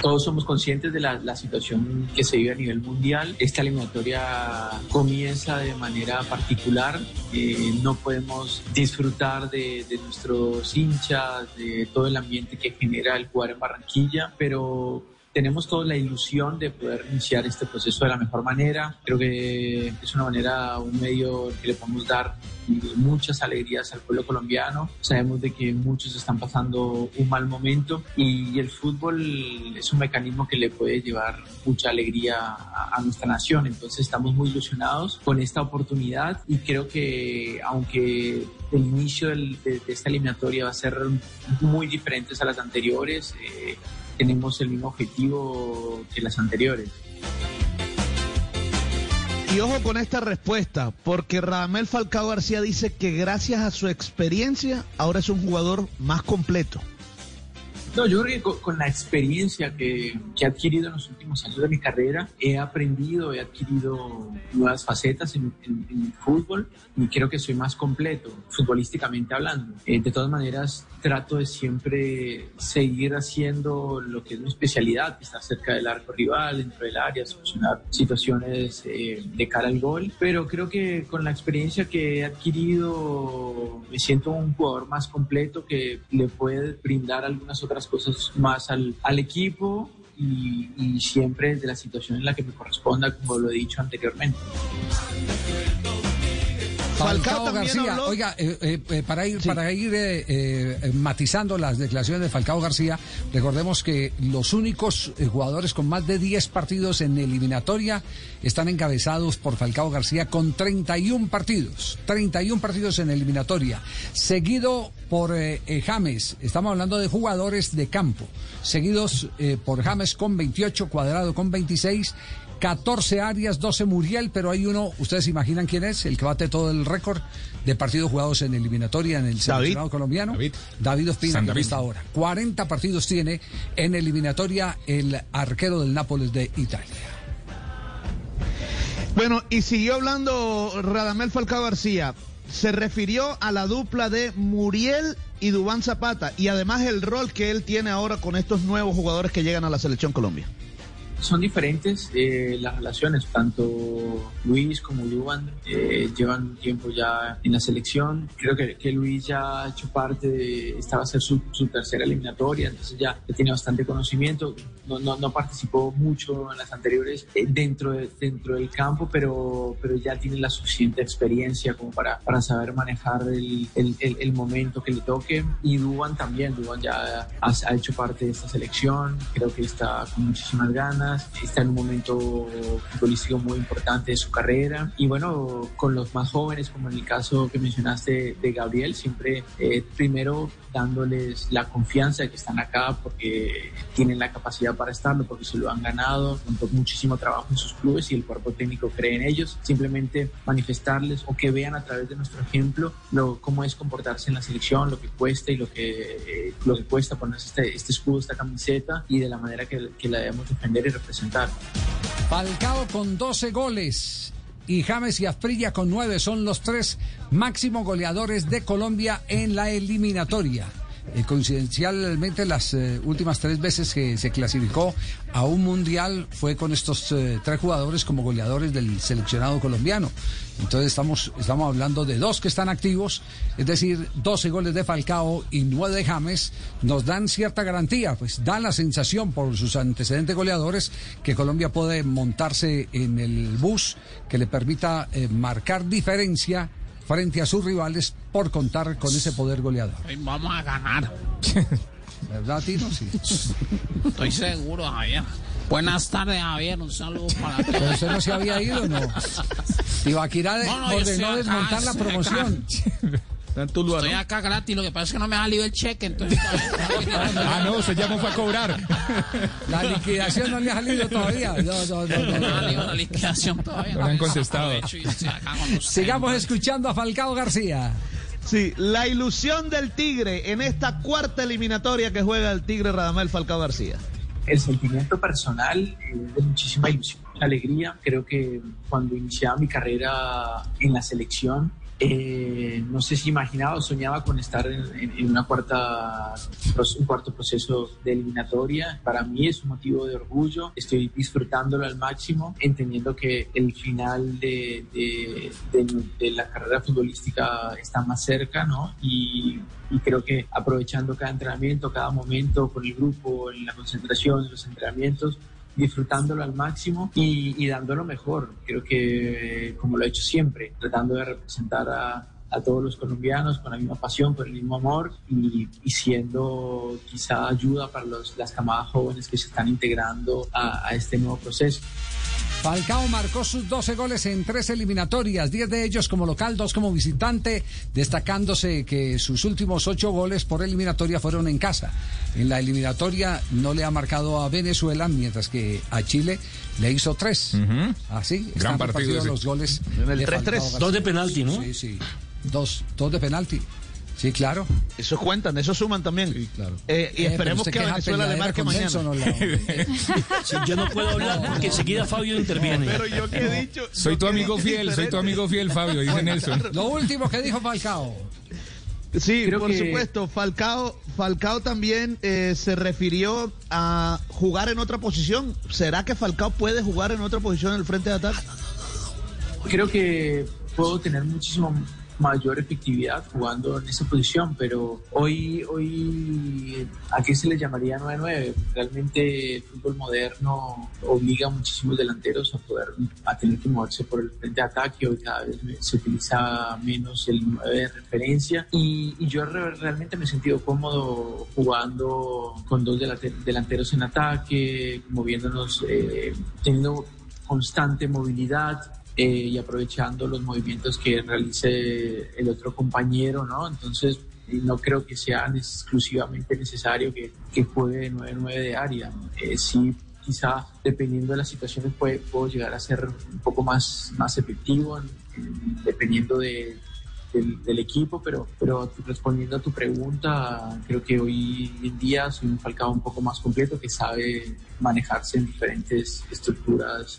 Todos somos conscientes de la, situación que se vive a nivel mundial. Esta eliminatoria comienza de manera particular. Eh, no podemos disfrutar de, de, nuestros hinchas, de todo el ambiente que genera el jugar en Barranquilla, pero tenemos toda la ilusión de poder iniciar este proceso de la mejor manera. Creo que es una manera, un medio que le podemos dar muchas alegrías al pueblo colombiano. Sabemos de que muchos están pasando un mal momento y el fútbol es un mecanismo que le puede llevar mucha alegría a, nuestra nación. Entonces estamos muy ilusionados con esta oportunidad y creo que aunque el inicio de, esta eliminatoria va a ser muy diferente a las anteriores, eh, tenemos el mismo objetivo que las anteriores. Y ojo con esta respuesta, porque Radamel Falcao García dice que gracias a su experiencia ahora es un jugador más completo. No, yo creo que con, con la experiencia que, que, he adquirido en los últimos años de mi carrera, he aprendido, he adquirido nuevas facetas en, en, en el fútbol y creo que soy más completo, futbolísticamente hablando. Eh, de todas maneras, trato de siempre seguir haciendo lo que es mi especialidad, estar cerca del arco rival, dentro del área, solucionar situaciones eh, de cara al gol. Pero creo que con la experiencia que he adquirido, me siento un jugador más completo que le puede brindar algunas otras cosas más al, al equipo y, y, siempre de la situación en la que me corresponda, como lo he dicho anteriormente. Falcao, García, habló... oiga, eh, eh, para ir, sí. para ir eh, matizando las declaraciones de Falcao García, recordemos que los únicos jugadores con más de 10 partidos en eliminatoria están encabezados por Falcao García con 31 partidos, 31 partidos en eliminatoria, seguido por James, estamos hablando de jugadores de campo, seguidos por James con 28, Cuadrado con 26 14 Arias, 12 Muriel, pero hay uno, ustedes imaginan quién es, el que bate todo el récord de partidos jugados en eliminatoria en el seleccionado colombiano. David, David Ospina, que está ahora. 40 partidos tiene en eliminatoria el arquero del Nápoles de Italia. Bueno, y siguió hablando Radamel Falcao García. Se refirió a la dupla de Muriel y Dubán Zapata y además el rol que él tiene ahora con estos nuevos jugadores que llegan a la selección Colombia son diferentes eh, las relaciones, tanto Luis como Luan eh, llevan tiempo ya en la selección. Creo que, que, Luis ya ha hecho parte de, esta va a ser su, su tercera eliminatoria, entonces ya, ya, tiene bastante conocimiento. No, no, no participó mucho en las anteriores eh, dentro, de, dentro del campo, pero, pero ya tiene la suficiente experiencia como para, para saber manejar el, el, el, el momento que le toque. Y Duan también, Duan ya ha, ha hecho parte de esta selección, creo que está con muchísimas ganas está en un momento futbolístico muy importante de su carrera. Y bueno, con los más jóvenes, como en el caso que mencionaste de Gabriel, siempre eh, primero dándoles la confianza de que están acá porque tienen la capacidad para estarlo, porque se lo han ganado, con muchísimo trabajo en sus clubes y el cuerpo técnico cree en ellos. Simplemente manifestarles o que vean a través de nuestro ejemplo lo, cómo es comportarse en la selección, lo que cuesta y lo que, eh, lo que cuesta ponerse este, este, escudo, esta camiseta y de la manera que, que la debemos defender y representar. Falcao con 12 goles y James y Asprilla con nueve son los tres máximos goleadores de Colombia en la eliminatoria. Eh, coincidencialmente las eh, últimas tres veces que se clasificó a un mundial fue con estos eh, tres jugadores como goleadores del seleccionado colombiano. Entonces estamos, estamos hablando de dos que están activos, es decir, 12 goles de Falcao y 9 de James, nos dan cierta garantía, pues dan la sensación por sus antecedentes goleadores que Colombia puede montarse en el bus que le permita eh, marcar diferencia frente a sus rivales por contar con ese poder goleador. Vamos a ganar. ¿Verdad, Tino? Sí. Estoy seguro, Javier. Buenas tardes, Javier. Un saludo para ti. Pero usted no se había ido, ¿no? Ibaquirá de, no, no, ordenó desmontar la promoción. Estoy acá gratis, lo que pasa es que no me ha salido el cheque, entonces... ah, no, ya no fue a cobrar. La liquidación no le ha salido todavía. No, no, no. No salido la liquidación todavía. No le han contestado. Sigamos escuchando a Falcao García. Sí, la ilusión del Tigre en esta cuarta eliminatoria que juega el Tigre Radamel Falcao García. El sentimiento personal eh, de muchísima ilusión, alegría. Creo que cuando iniciaba mi carrera en la selección, eh, no sé si imaginaba o soñaba con estar en, una cuarta, un cuarto proceso de eliminatoria. Para mí es un motivo de orgullo. Estoy disfrutándolo al máximo, entendiendo que el final de la carrera futbolística está más cerca, ¿no? Y, y creo que aprovechando cada entrenamiento, cada momento con el grupo, en la concentración, en los entrenamientos, disfrutándolo al máximo y, y dando lo mejor. Creo que, como lo he hecho siempre, tratando de representar a, a todos los colombianos con la misma pasión, con el mismo amor y, y siendo quizá ayuda para los, las camadas jóvenes que se están integrando a, a este nuevo proceso. Falcao marcó sus 12 goles en tres eliminatorias, 10 de ellos como local, 2 como visitante, destacándose que sus últimos 8 goles por eliminatoria fueron en casa. En la eliminatoria no le ha marcado a Venezuela, mientras que a Chile le hizo 3. Ujú. Así, Gran partido repartidos ese. los goles. En el de 3-3. Falcao García. Dos de penalti, ¿no? Sí, sí. Dos, dos de penalti. Sí, claro. Eso cuentan, eso suman también. Sí, claro. Eh, y Eh, esperemos que a Venezuela le marque mañana. Nelson, ¿o la- Sí, yo no puedo hablar porque enseguida Fabio interviene. Pero yo que he dicho. Soy tu amigo fiel, soy tu amigo fiel, Fabio, dice Nelson. Lo último que dijo Falcao. Sí, Creo por que- supuesto. Falcao, Falcao también eh, se refirió a jugar en otra posición. ¿Será que Falcao puede jugar en otra posición en el frente de ataque? creo que puedo tener muchísimo mayor efectividad jugando en esa posición, pero hoy, hoy ¿a qué se le llamaría 9-9? Realmente el fútbol moderno obliga a muchísimos delanteros a poder a tener que moverse por el frente de ataque, hoy cada vez se utiliza menos el 9 de referencia y, y yo re- realmente me he sentido cómodo jugando con dos delante- delanteros en ataque, moviéndonos, eh, teniendo constante movilidad eh, y aprovechando los movimientos que realice el otro compañero, ¿no? Entonces, eh, no creo que sea exclusivamente necesario que, que juegue 9-9 de área. Eh, sí, quizá dependiendo de las situaciones puede- puedo llegar a ser un poco más, más efectivo en- en- dependiendo de, del, del equipo, pero, pero respondiendo a tu pregunta, creo que hoy en día soy un Falcao un poco más completo que sabe manejarse en diferentes estructuras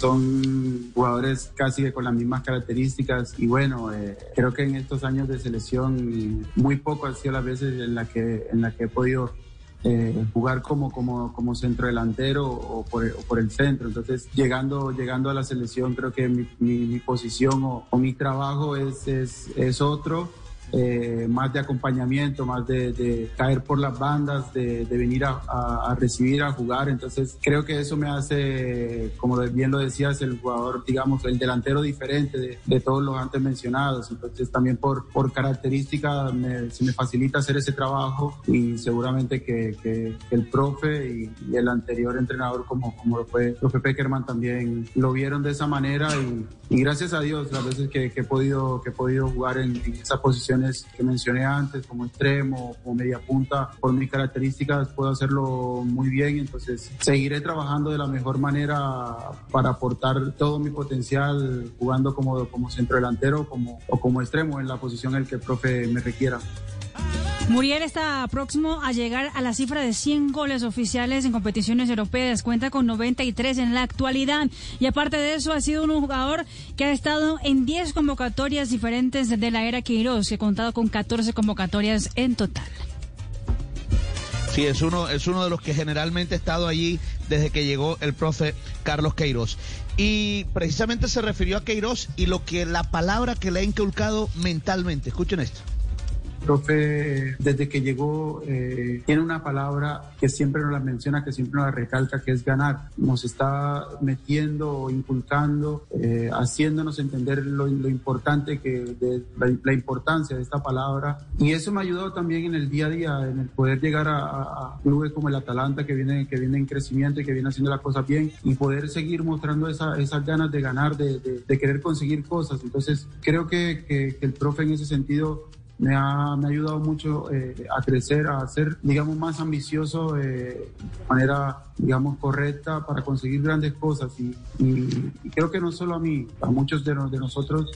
Son jugadores casi que con las mismas características y bueno, eh, creo que en estos años de selección muy poco han sido las veces en las que, en la que he podido eh, jugar como, como, como centro delantero o por, o por el centro. Entonces, llegando, llegando a la selección, creo que mi, mi, mi posición o, o, mi trabajo es, es, es otro. Eh, más de acompañamiento, más de, de, caer por las bandas, de, de venir a, a, a, recibir, a jugar. Entonces creo que eso me hace, como bien lo decías, el jugador, digamos, el delantero diferente de, de todos los antes mencionados. Entonces también por, por característica me, se me facilita hacer ese trabajo y seguramente que, que, el profe y, y, el anterior entrenador como, como lo fue el profe Peckerman también lo vieron de esa manera y, y gracias a Dios las veces que, que, he, podido, que he podido jugar en, en esa posición que mencioné antes, como extremo, como media punta, por mis características puedo hacerlo muy bien, entonces seguiré trabajando de la mejor manera para aportar todo mi potencial jugando como, como centro delantero como, o como extremo en la posición en la que el profe me requiera. Muriel está próximo a llegar a la cifra de 100 goles oficiales en competiciones europeas. Cuenta con 93 en la actualidad. Y aparte de eso, ha sido un jugador que ha estado en 10 convocatorias diferentes de la era Queiroz, que ha contado con 14 convocatorias en total. Sí, es uno, es uno de los que generalmente ha estado allí desde que llegó el profe Carlos Queiroz. Y precisamente se refirió a Queiroz y lo que la palabra que le ha inculcado mentalmente. Escuchen esto profe, desde que llegó, eh, tiene una palabra que siempre nos la menciona, que siempre nos la recalca, que es ganar. Nos está metiendo, inculcando, eh, haciéndonos entender lo, importante que, la, importancia de esta palabra. Y eso me ha ayudado también en el día a día, en el poder llegar a, clubes como el Atalanta, que viene, que viene en crecimiento y que viene haciendo las cosas bien, y poder seguir mostrando esa, esas ganas de ganar, de, querer conseguir cosas. Entonces, creo que, que, que el profe en ese sentido me ha, me ha ayudado mucho eh, a crecer, a ser, digamos, más ambicioso eh, de manera, digamos, correcta para conseguir grandes cosas. Y, creo que no solo a mí, a muchos de, de nosotros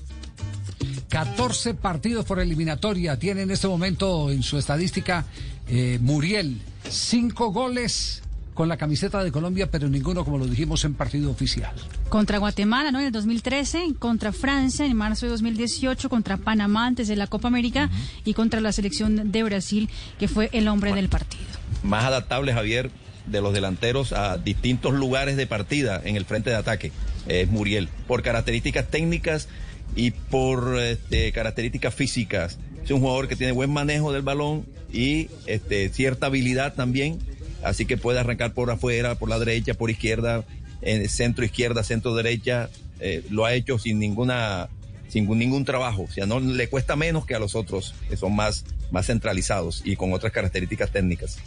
14 partidos por eliminatoria tiene en este momento en su estadística eh, Muriel. Cinco goles, con la camiseta de Colombia, pero ninguno, como lo dijimos, en partido oficial. Contra Guatemala, ¿no? En el 2013, contra Francia en marzo de 2018, contra Panamá antes de la Copa América y contra la selección de Brasil, que fue el hombre del partido. Más adaptable, Javier, de los delanteros a distintos lugares de partida en el frente de ataque, es Muriel, por características técnicas y por este, características físicas. Es un jugador que tiene buen manejo del balón y este, cierta habilidad también así que puede arrancar por afuera, por la derecha, por izquierda, en centro izquierda, centro derecha, eh, lo ha hecho sin ninguna sin ningún trabajo, o sea, no le cuesta menos que a los otros que son más más centralizados y con otras características técnicas.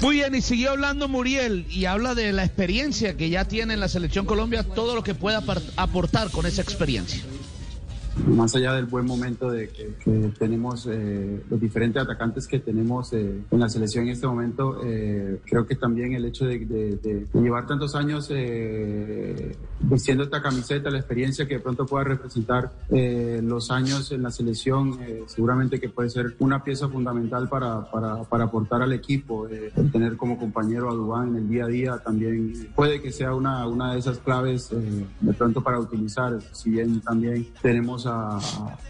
Muy bien, y siguió hablando Muriel y habla de la experiencia que ya tiene en la selección Colombia, todo lo que pueda aportar con esa experiencia más allá del buen momento de que, tenemos eh, los diferentes atacantes que tenemos eh, en la selección en este momento, eh, creo que también el hecho de, llevar tantos años vistiendo esta camiseta, la experiencia que de pronto pueda representar los años en la selección, seguramente que puede ser una pieza fundamental para, para, para aportar al equipo, tener como compañero a Dubán en el día a día también puede que sea una, una de esas claves de pronto para utilizar, si bien también tenemos a,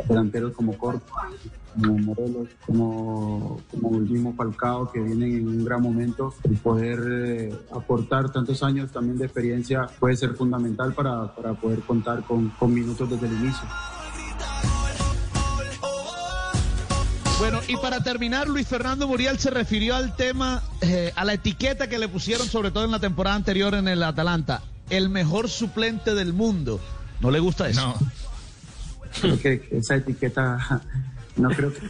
delanteros como Corto, como Morelos, como, como el mismo Falcao, que vienen en un gran momento. El poder eh, aportar tantos años también de experiencia puede ser fundamental para, para poder contar con, con minutos desde el inicio. Bueno, y para terminar, Luis Fernando Muriel se refirió al tema, eh, a la etiqueta que le pusieron, sobre todo en la temporada anterior en el Atalanta, el mejor suplente del mundo. ¿No le gusta eso? No. Creo que esa etiqueta no creo que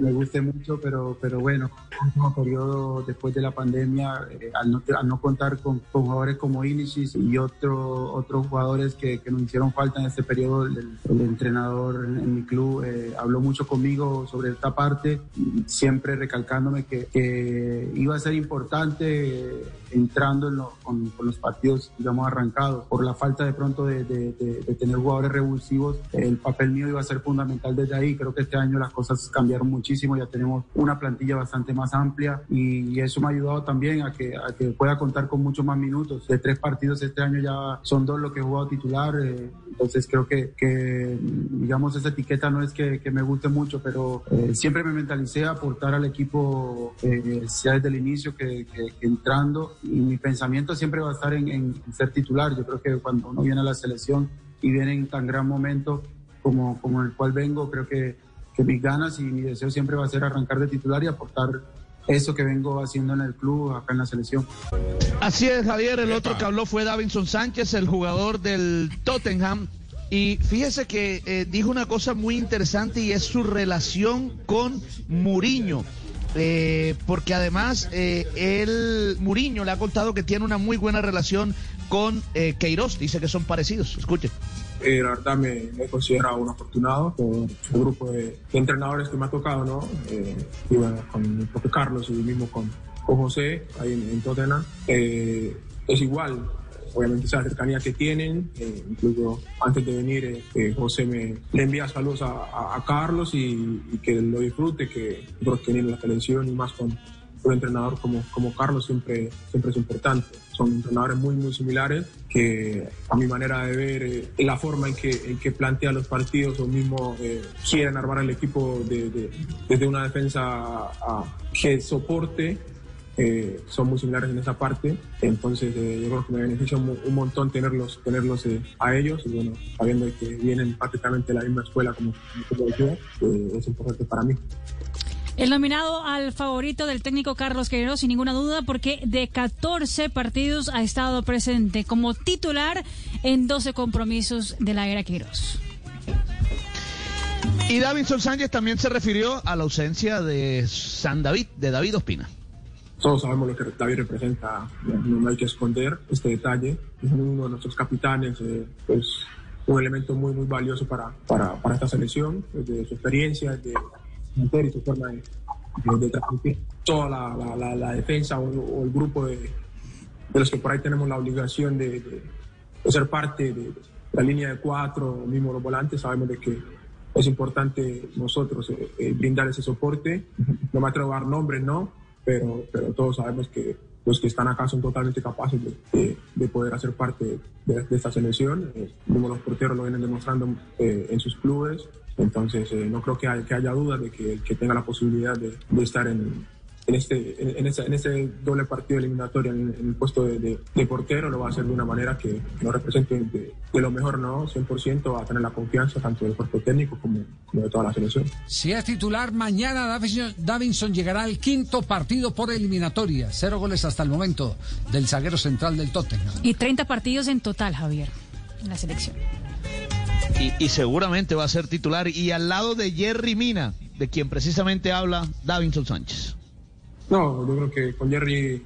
me guste mucho, pero, pero bueno, último periodo después de la pandemia, eh, al, no, al, no, contar con, jugadores como Ilicic y otro, otros jugadores que, que, nos hicieron falta en este periodo, el, entrenador en, mi club eh, habló mucho conmigo sobre esta parte, siempre recalcándome que, que iba a ser importante eh, entrando en con, con, los partidos, digamos, arrancados. Por la falta de pronto de, de, de, tener jugadores revulsivos, el papel mío iba a ser fundamental desde ahí. Creo que este año las cosas cambiaron muchísimo, ya tenemos una plantilla bastante más amplia y, eso me ha ayudado también a que, a que pueda contar con muchos más minutos. De tres partidos este año ya son dos los que he jugado titular, eh, entonces creo que, que, digamos, esa etiqueta no es que, que me guste mucho, pero eh, siempre me mentalicé a aportar al equipo, eh, sea desde el inicio que, que, entrando, y mi pensamiento siempre va a estar en, en, ser titular. Yo creo que cuando uno viene a la selección y viene en tan gran momento como, como el cual vengo, creo que, que mis ganas y mi deseo siempre va a ser arrancar de titular y aportar eso que vengo haciendo en el club, acá en la selección. Así es, Javier. El otro que habló fue Davinson Sánchez, el jugador del Tottenham. Y fíjese que eh, dijo una cosa muy interesante y es su relación con Muriño. Eh, porque además eh, el Muriño le ha contado que tiene una muy buena relación con eh, Queiroz, dice que son parecidos. Escuche. Eh, la verdad me, me, considero un afortunado por el grupo de, entrenadores que me ha tocado, ¿no? Eh, con el propio Carlos y mismo con, con José ahí en, Tottenham. Eh, es igual, obviamente esa cercanía que tienen, eh, incluso antes de venir eh, José me le envía saludos a, a, Carlos y, y, que lo disfrute, que nosotros tenemos la televisión y más con, un entrenador como, como Carlos siempre, siempre es importante. Son entrenadores muy, muy similares que a mi manera de ver eh, la forma en que, en que plantea los partidos o mismo eh, quieren armar el equipo de- de- desde una defensa a- a- que soporte eh, son muy similares en esa parte. Entonces, eh, yo creo que me beneficia un, un montón tenerlos, tenerlos eh, a ellos. Y bueno, sabiendo que vienen prácticamente de la misma escuela como, como yo, eh, es importante para mí. El nominado al favorito del técnico Carlos Queiroz, sin ninguna duda, porque de 14 partidos ha estado presente como titular en 12 compromisos de la era Queiroz. Y Davinson Sánchez también se refirió a la ausencia de San David, de David Ospina. Todos sabemos lo que David representa, no, hay que esconder este detalle. Es uno de nuestros capitanes, eh, pues un elemento muy, muy valioso para, para, para esta selección, desde su experiencia, de y su forma de, de- de transmitir toda la, la- la- la defensa o, o el grupo de, de los que por ahí tenemos la obligación de, ser parte de la línea de cuatro, mismo los volantes, sabemos de que es importante nosotros eh, eh, brindar ese soporte. No me atrevo a dar nombres, ¿no? Pero, pero todos sabemos que los que están acá son totalmente capaces de, de- de poder hacer parte de, esta selección. Eh, mismo los porteros lo vienen demostrando eh, en sus clubes. Entonces, eh, no creo que, hay- que haya duda de que que tenga la posibilidad de estar en, en este, en, en ese, en ese doble partido eliminatorio en, en el puesto de, de- de portero lo va a hacer de una manera que, que nos represente de, de lo mejor, ¿no? 100% va a tener la confianza tanto del cuerpo técnico como, como de toda la selección. Si es titular, mañana Davinson, Davinson llegará al quinto partido por eliminatoria. Cero goles hasta el momento del zaguero central del Tottenham. Y 30 partidos en total, Javier, en la selección. Y, y seguramente va a ser titular. Y al lado de Jerry Mina, de quien precisamente habla Davinson Sánchez. No, yo creo que con Jerry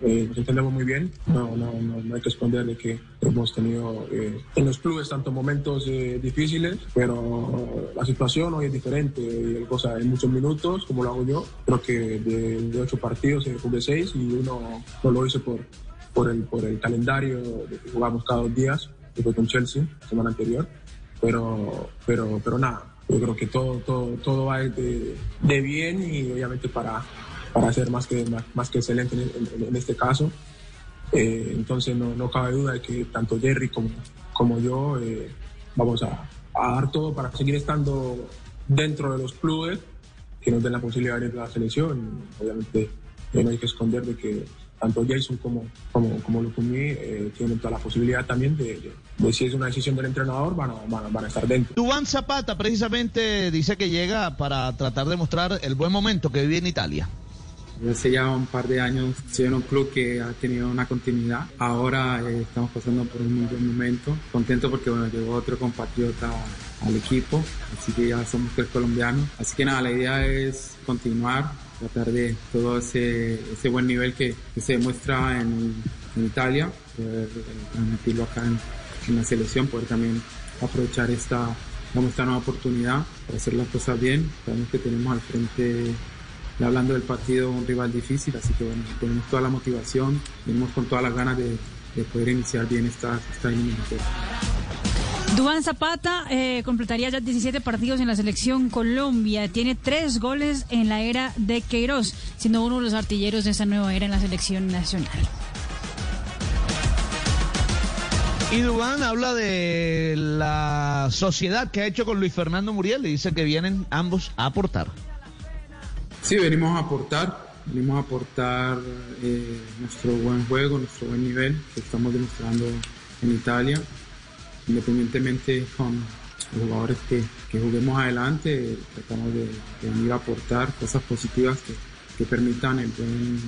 eh, nos entendemos muy bien. No, no, no, no hay que esconder de que hemos tenido eh, en los clubes tanto momentos eh, difíciles, pero la situación hoy es diferente. El cosa en muchos minutos, como lo hago yo, creo que de, de ocho partidos eh, jugué seis y uno no lo hice por, por, el, por el calendario de que jugamos cada dos días, que fue con Chelsea la semana anterior. Pero, pero, pero nada, yo creo que todo, todo, todo va de, de bien y obviamente para, para ser más que, más, más que excelente en, en- en este caso. Eh, entonces no, no cabe duda de que tanto Jerry como, como yo eh, vamos a, a dar todo para seguir estando dentro de los clubes que nos den la posibilidad de ir a la selección. Obviamente eh, no hay que esconder de que tanto Jason como, como, como Lukumi eh, tienen toda la posibilidad también de, de- de si es una decisión del entrenador, van a, van a- van a estar dentro. Dubán Zapata precisamente dice que llega para tratar de mostrar el buen momento que vive en Italia. Hace ya un par de años estoy en un club que ha tenido una continuidad. Ahora eh, estamos pasando por un muy buen momento. Contento porque bueno, llegó otro compatriota al equipo, así que ya somos tres colombianos. Así que nada, la idea es continuar, tratar de todo ese, ese buen nivel que, que se demuestra en, en Italia, poder eh, transmitirlo acá en, en la selección, poder también aprovechar esta, esta nueva oportunidad para hacer las cosas bien. Sabemos que tenemos al frente hablando del partido, un rival difícil, así que bueno, tenemos toda la motivación, venimos con todas las ganas de, de poder iniciar bien esta, esta eliminatoria. Dubán Zapata eh, completaría ya 17 partidos en la selección Colombia. Tiene tres goles en la era de Queiroz, siendo uno de los artilleros de esta nueva era en la selección nacional. Y Dubán habla de la sociedad que ha hecho con Luis Fernando Muriel y dice que vienen ambos a aportar. Sí, venimos a aportar, venimos a aportar eh, nuestro buen juego, nuestro buen nivel que estamos demostrando en Italia, independientemente con los jugadores que, que juguemos adelante, tratamos de, de venir a aportar cosas positivas que, que permitan el buen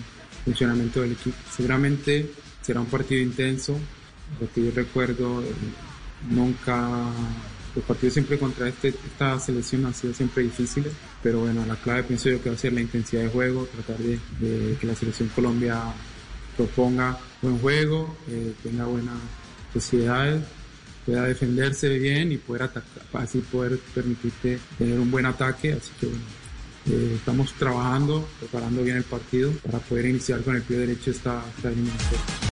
funcionamiento del equipo. Seguramente será un partido intenso, lo que yo recuerdo, eh, nunca, los partidos siempre contra este, esta selección han sido siempre difíciles, pero bueno, la clave pienso yo que va a ser la intensidad de juego, tratar de, que la selección Colombia proponga buen juego, eh, tenga buenas sociedades, pueda defenderse bien y poder atacar, así poder permitirte tener un buen ataque, así que bueno, eh, estamos trabajando, preparando bien el partido para poder iniciar con el pie derecho esta, esta eliminatoria.